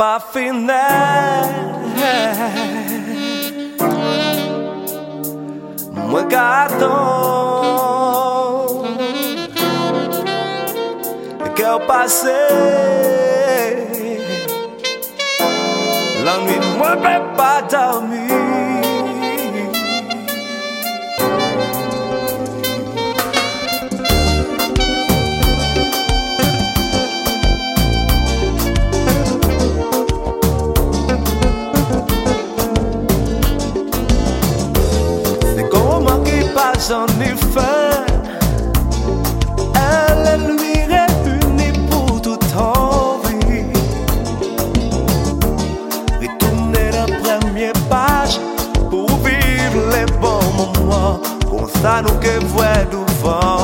pas fini. Moi gâteau, le cœur passé. La nuit, moi, ne peux pas dormir. en effet. Elle lui réunie pour toute envie. Retourner la première page pour vivre les bons moments. Comme ça, nous que voit devant.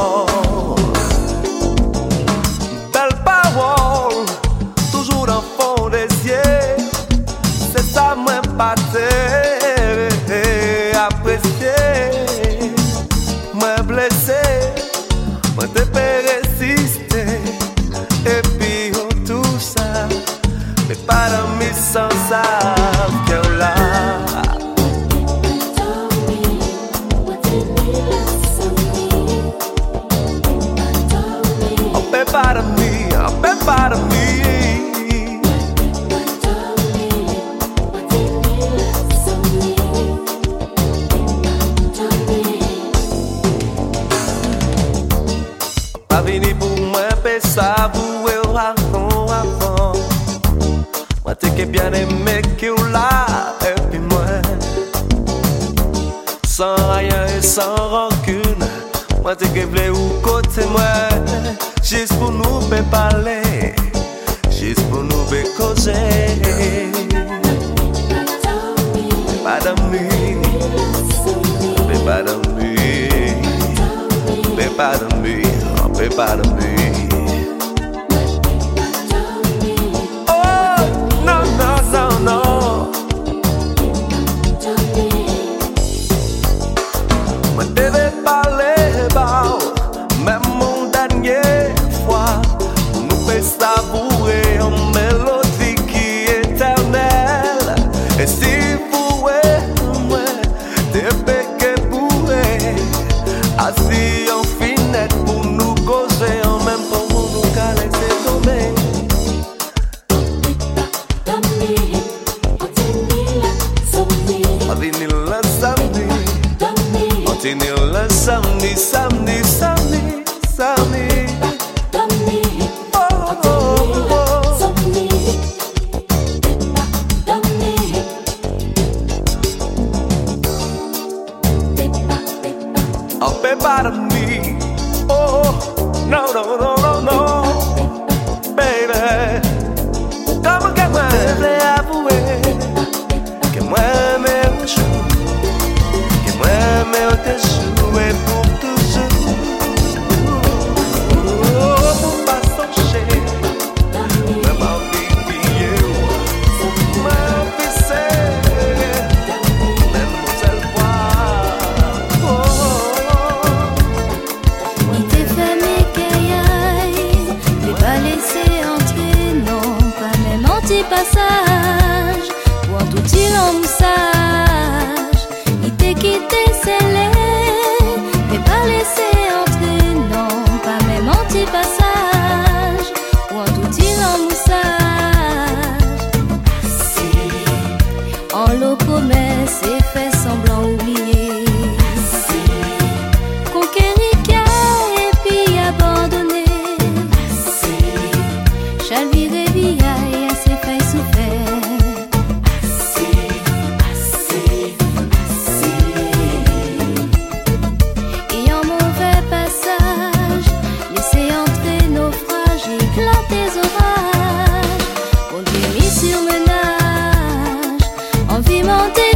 contigo.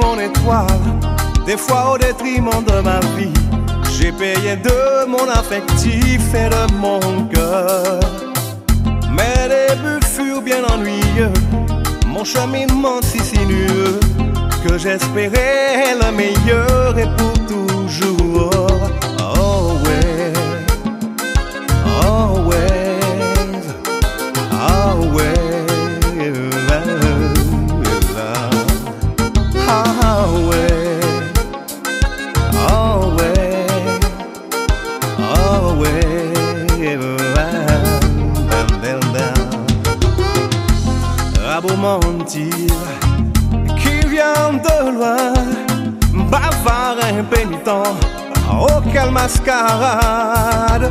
Étoiles, des fois au détriment de ma vie. J'ai payé de mon affectif et de mon cœur. Mes débuts furent bien ennuyeux, mon cheminement si sinueux, que j'espérais le meilleur et pour qui vient de loin, bavard impénitent, auquel mascarade.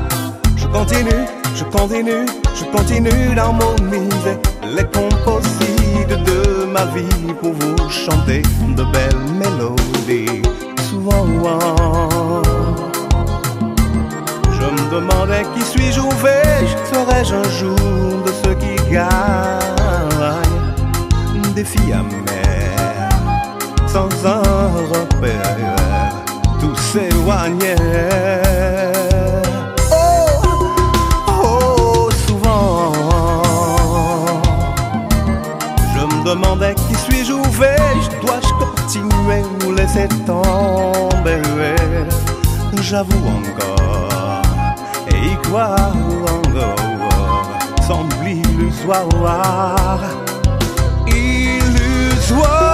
Je continue, je continue, je continue dans mon mise les composites de ma vie pour vous chanter de belles mélodies. Souvent, je me demandais qui suis-je ou vais-je, serais-je un jour de ceux qui gagnent? Des filles amères, sans un repère, tout s'éloignait. Oh, oh, souvent, je me demandais qui suis-je, où vais-je, dois-je continuer ou laisser tomber? J'avoue encore, et y croire encore, semble illusoire. Tu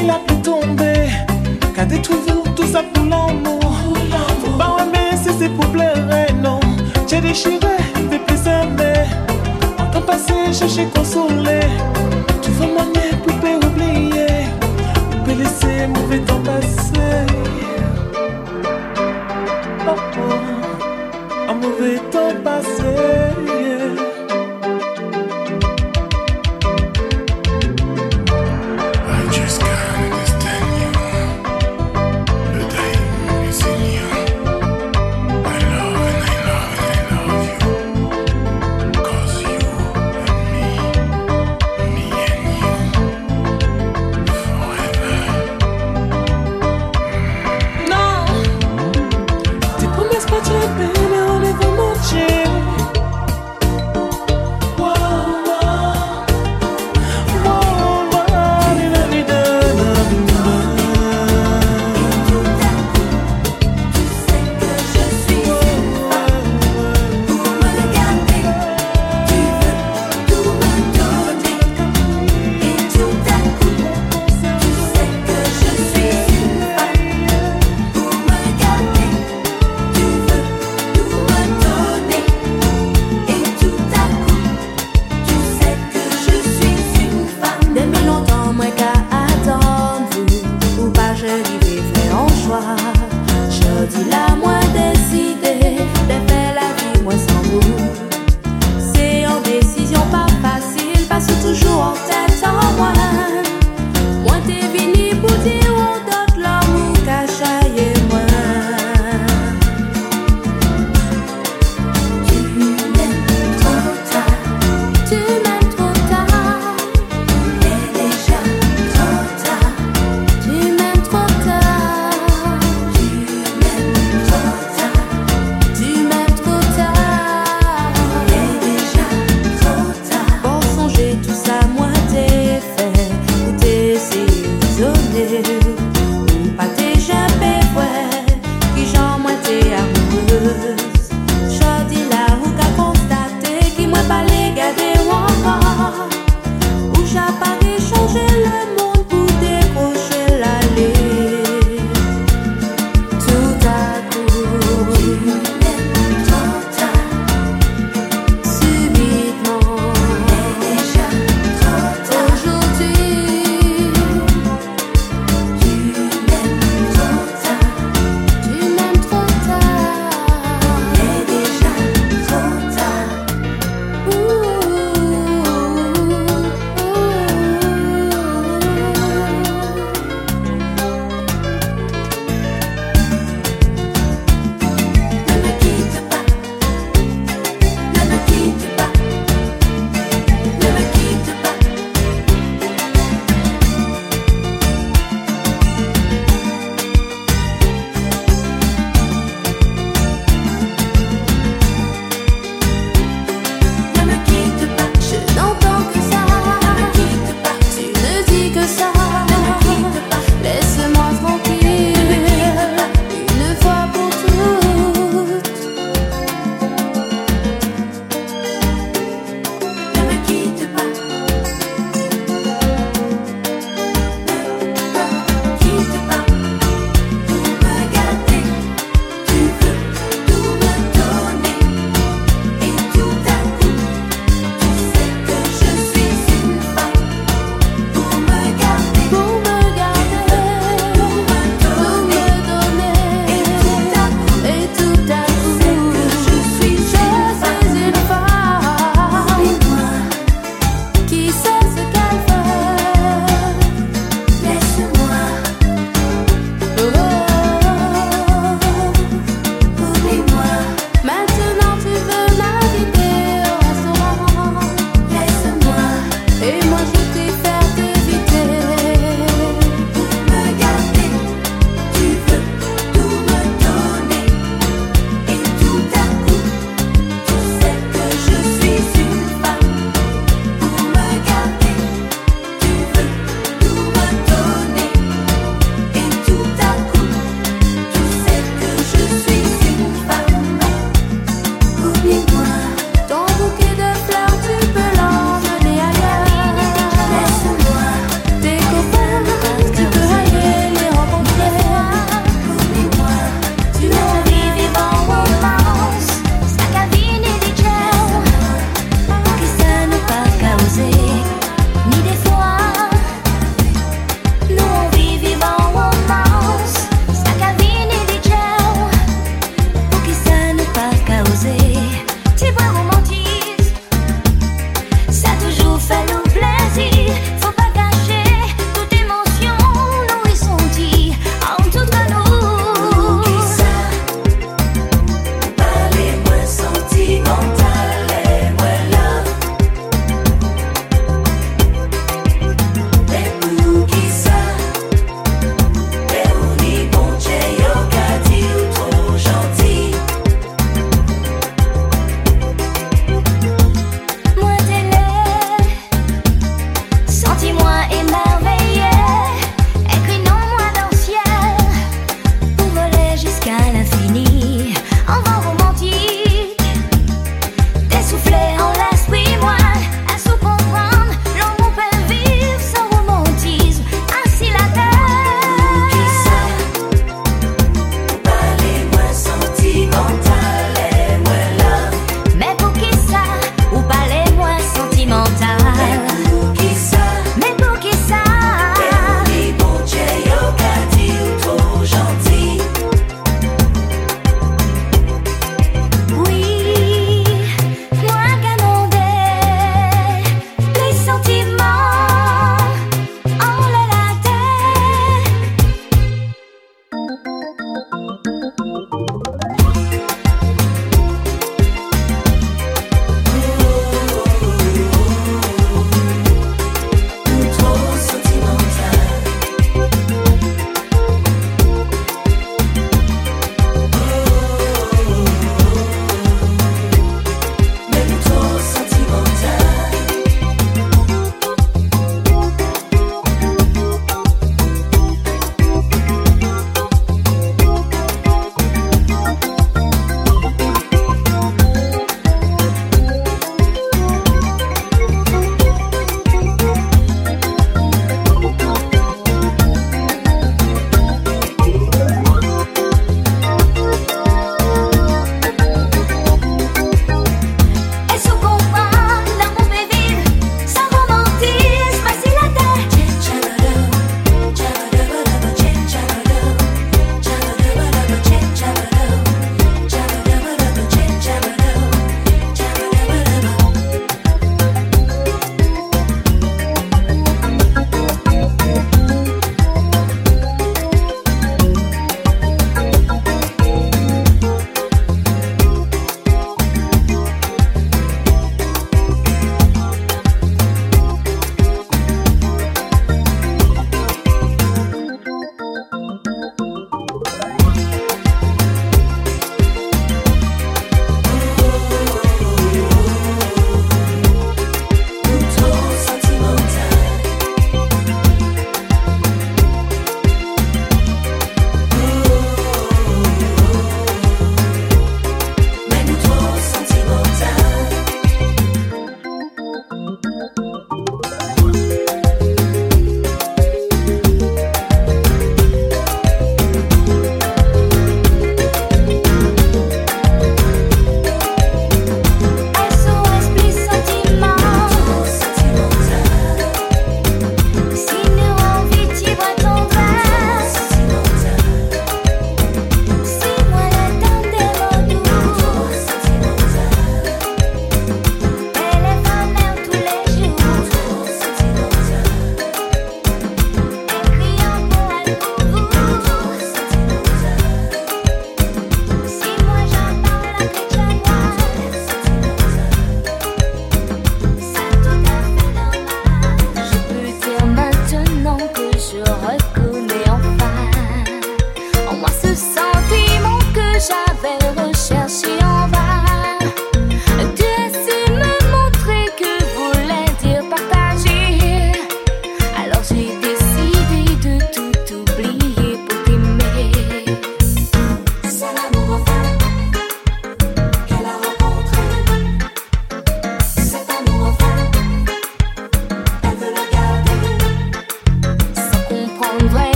facile à plus tomber qu'à détruire tout ça pour l'amour. Faut pas aimer si c'est pour plaire, non. J'ai déchiré, mais plus aimer. En temps passé, chercher consoler. Tu veux manier, poupée oublier, poupée laisser mauvais temps passer.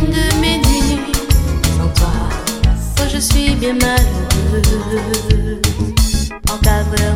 de mes dires. Sans toi, oh, je suis bien malheureux. Encadreur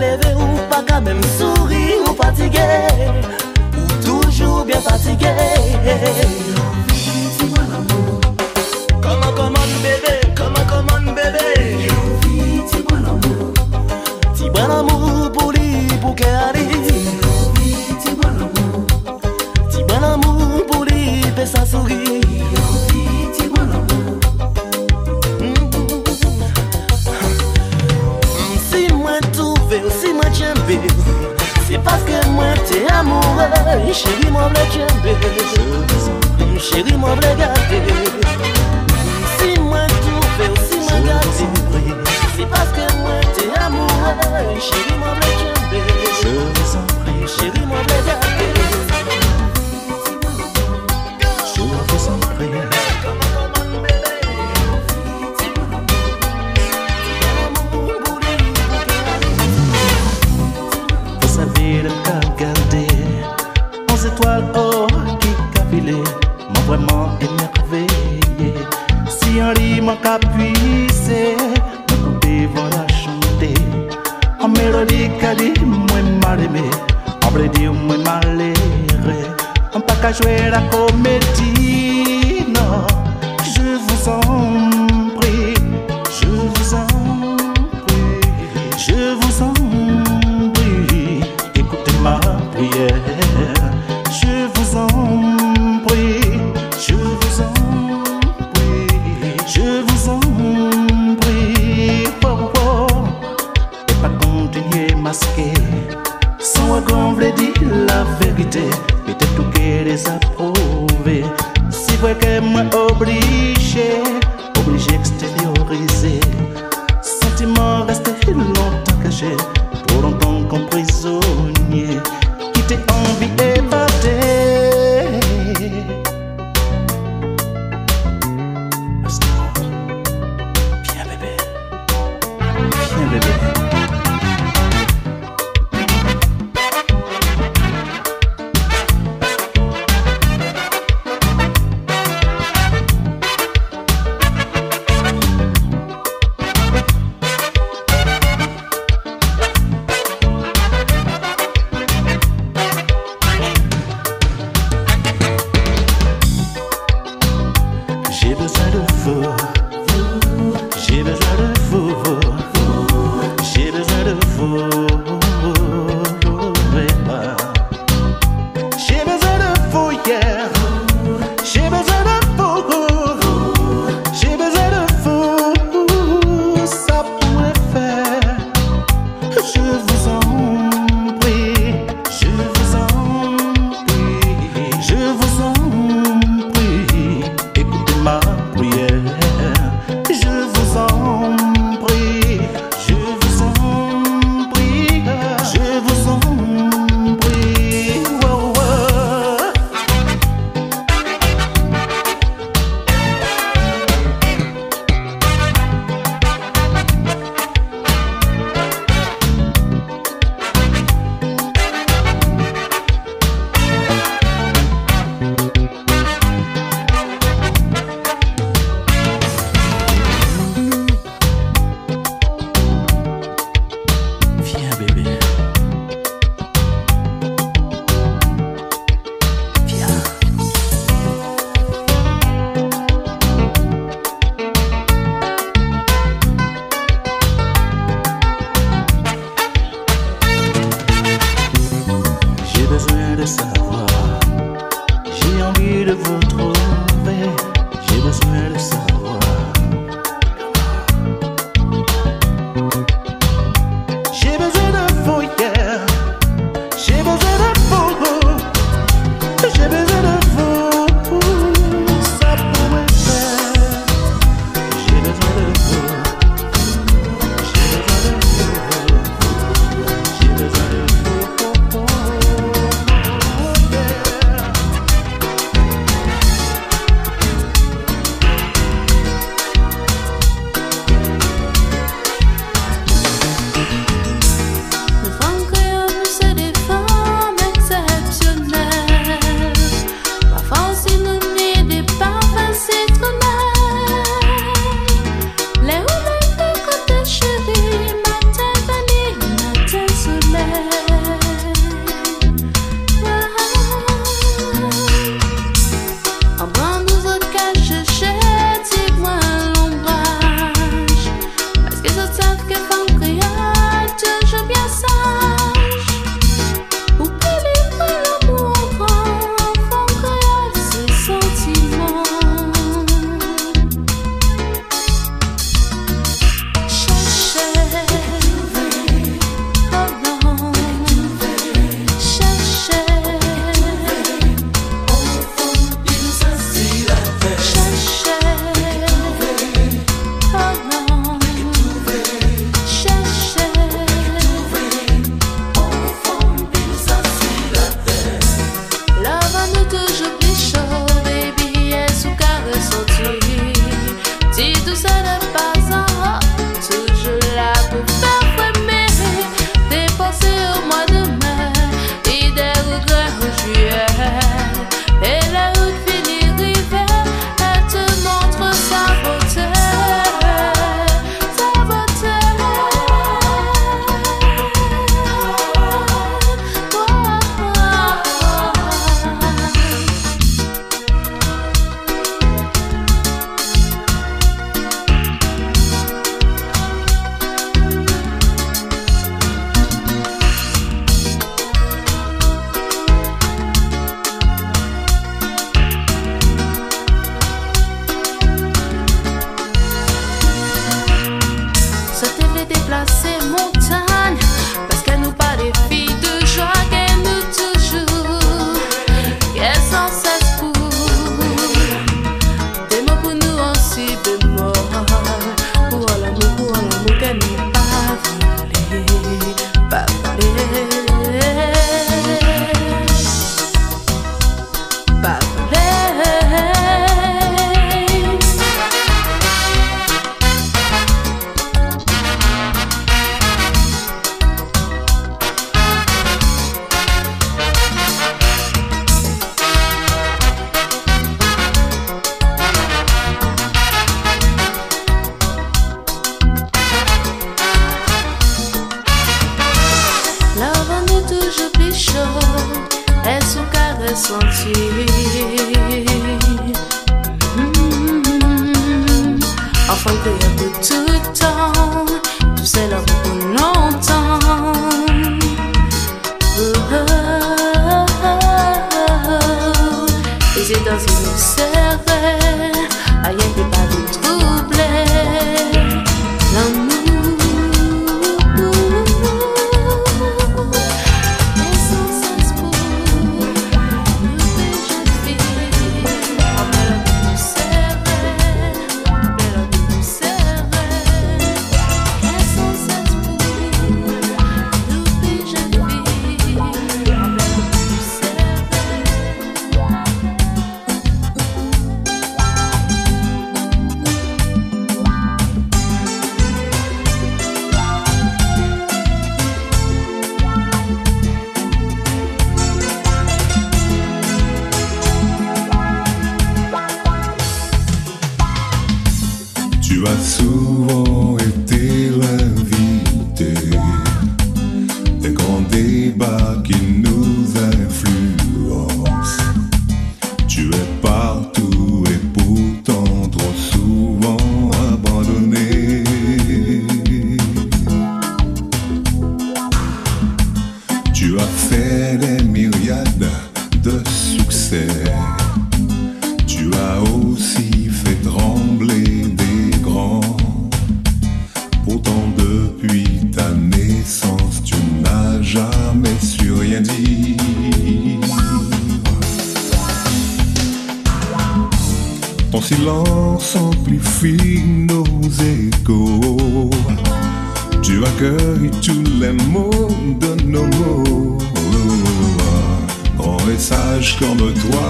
leve ou pa ka mèm souri ou patike Ou toujou bien patike Comment, comment, bébé, comment, comment, bébé? Youvi, dis-moi l'amour. Dis-moi l'amour pou li pou kè ane Se paske mwen te amoure Chéri mwen vle kembe Chéri mwen vle gade Si mwen toupe ou si mwen gade Se paske mwen te amoure Chéri mwen vle kembe Chéri mwen vle せもた Tu Tua fer est myriade de succès. comme toi.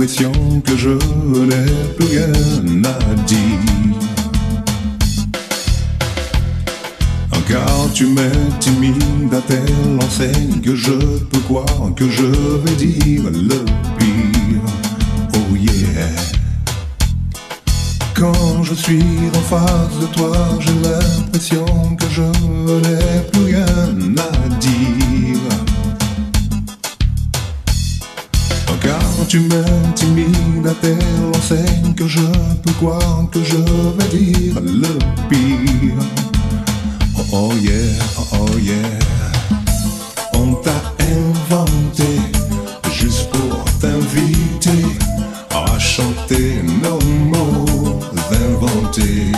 with you. Croire que je vais dire le pire. Oh, oh yeah, oh, oh yeah. On t'a inventé juste pour t'inviter à chanter nos mots inventés.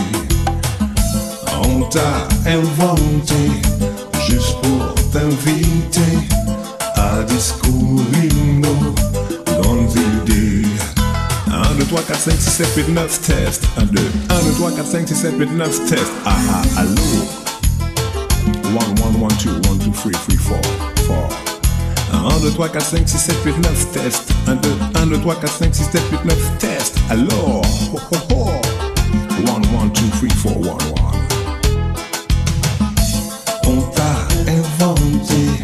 On t'a inventé juste pour t'inviter à discourir nos 3, 4, 5, 6, 7, 8, 9, test. 1, 2, 1, 2, 3, 4, 5, 6, 7, 8, 9, test. Ah ah, allô? 1, 1, 1, 2, 1, 2, 3, 3, 4, 4. 1, 2, 3, 4, 5, 6, 7, 8, 9, test. 1, 2, 1, 2, 3, 4, 5, 6, 7, 8, 9, test. Alors, ho, ho, ho. 1, 1, 2, 3, 4, 1, 1. On t'a inventé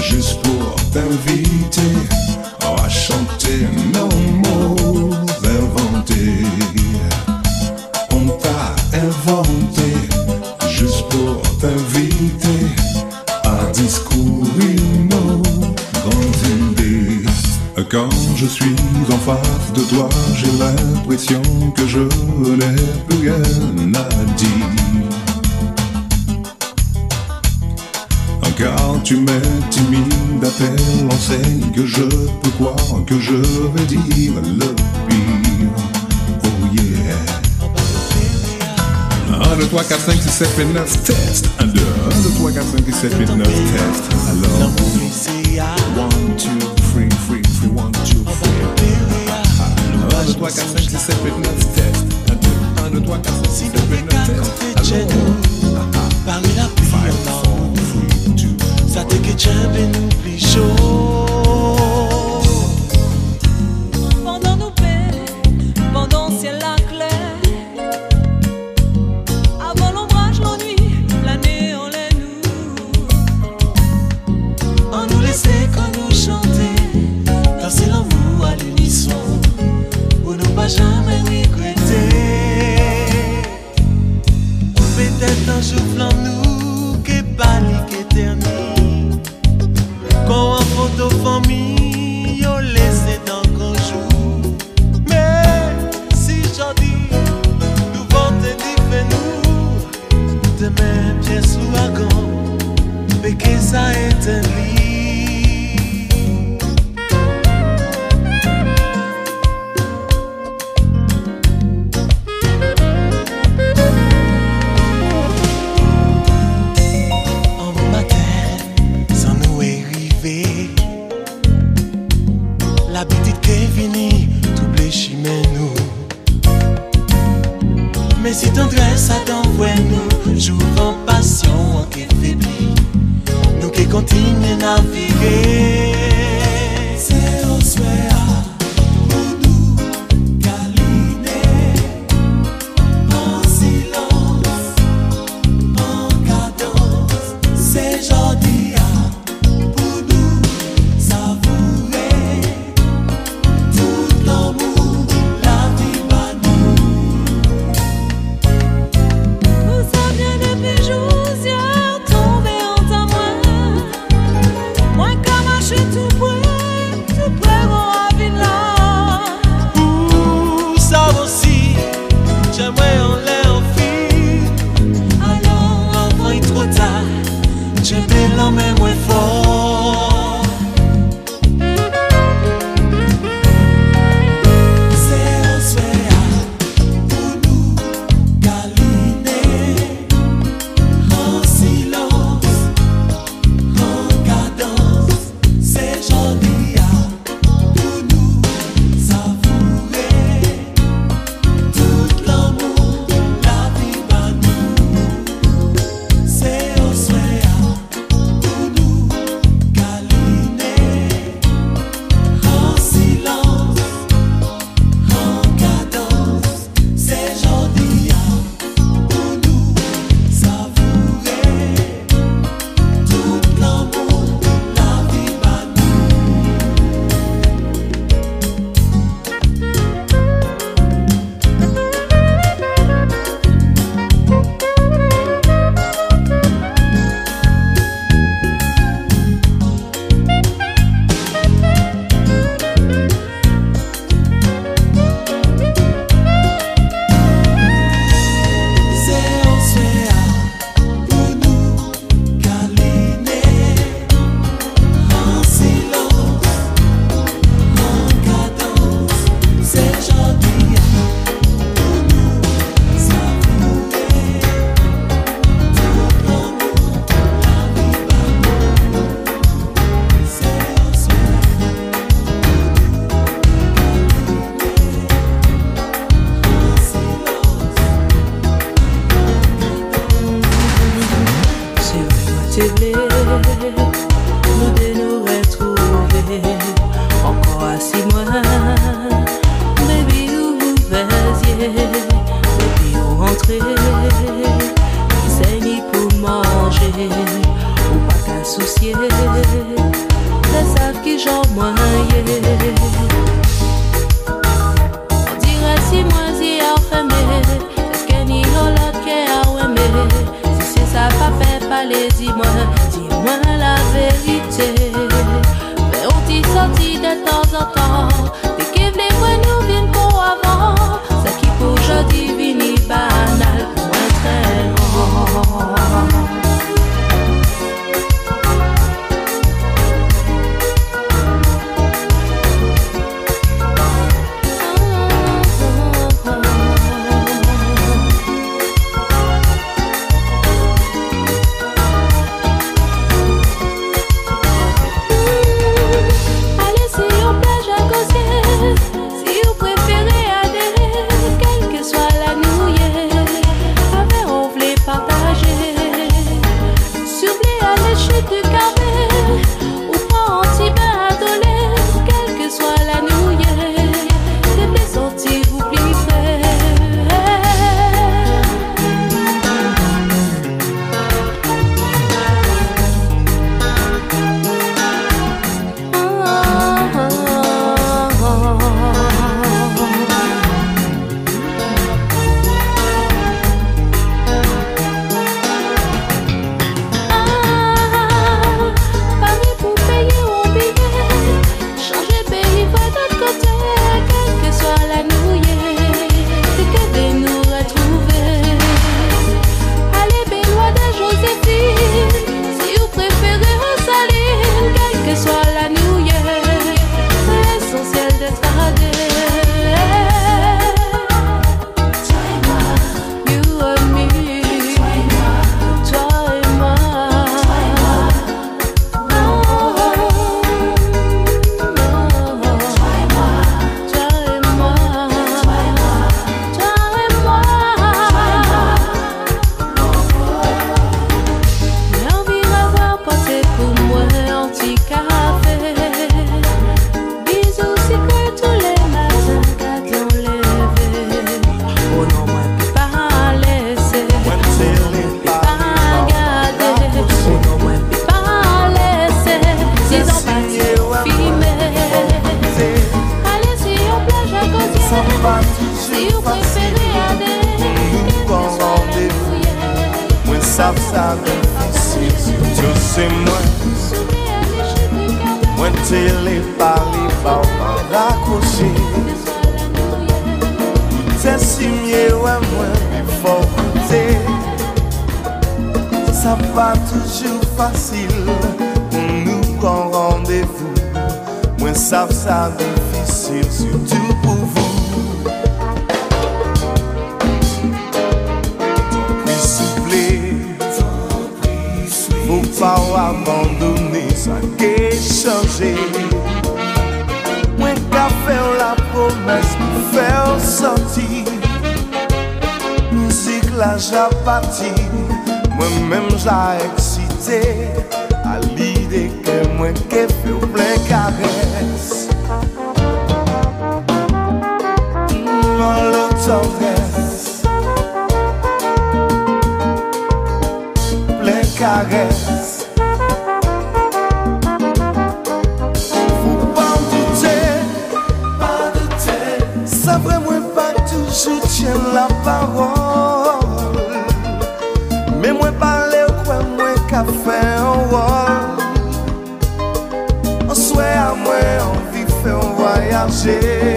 juste pour t'inviter je suis en face de toi, j'ai l'impression que je n'ai plus rien à dire. Car tu m'intimides à telle enseigne que je peux croire que je vais dire le pire. Oh yeah. 1, 2, 3, 4, 5, 6, 7, 8, 9, test. 1, 2, 1, 2, 3, 4, 5, 6, 7, 8, 9, test. Alors, 3, 4, 5, 6, 7, 8, 9, test. 1, 2, 1, 2, 3, 4, 5, 6, 7, 8, 9, test. Alors, Paris la pluie 5, en 4, 3, 2, Ça te que tchèbe nous pli chaud que fiu plecares Non lo toques. Caresse você.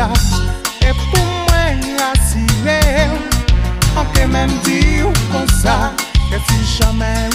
sa E pou mwen rasile Anke men di ou kon sa E si jamen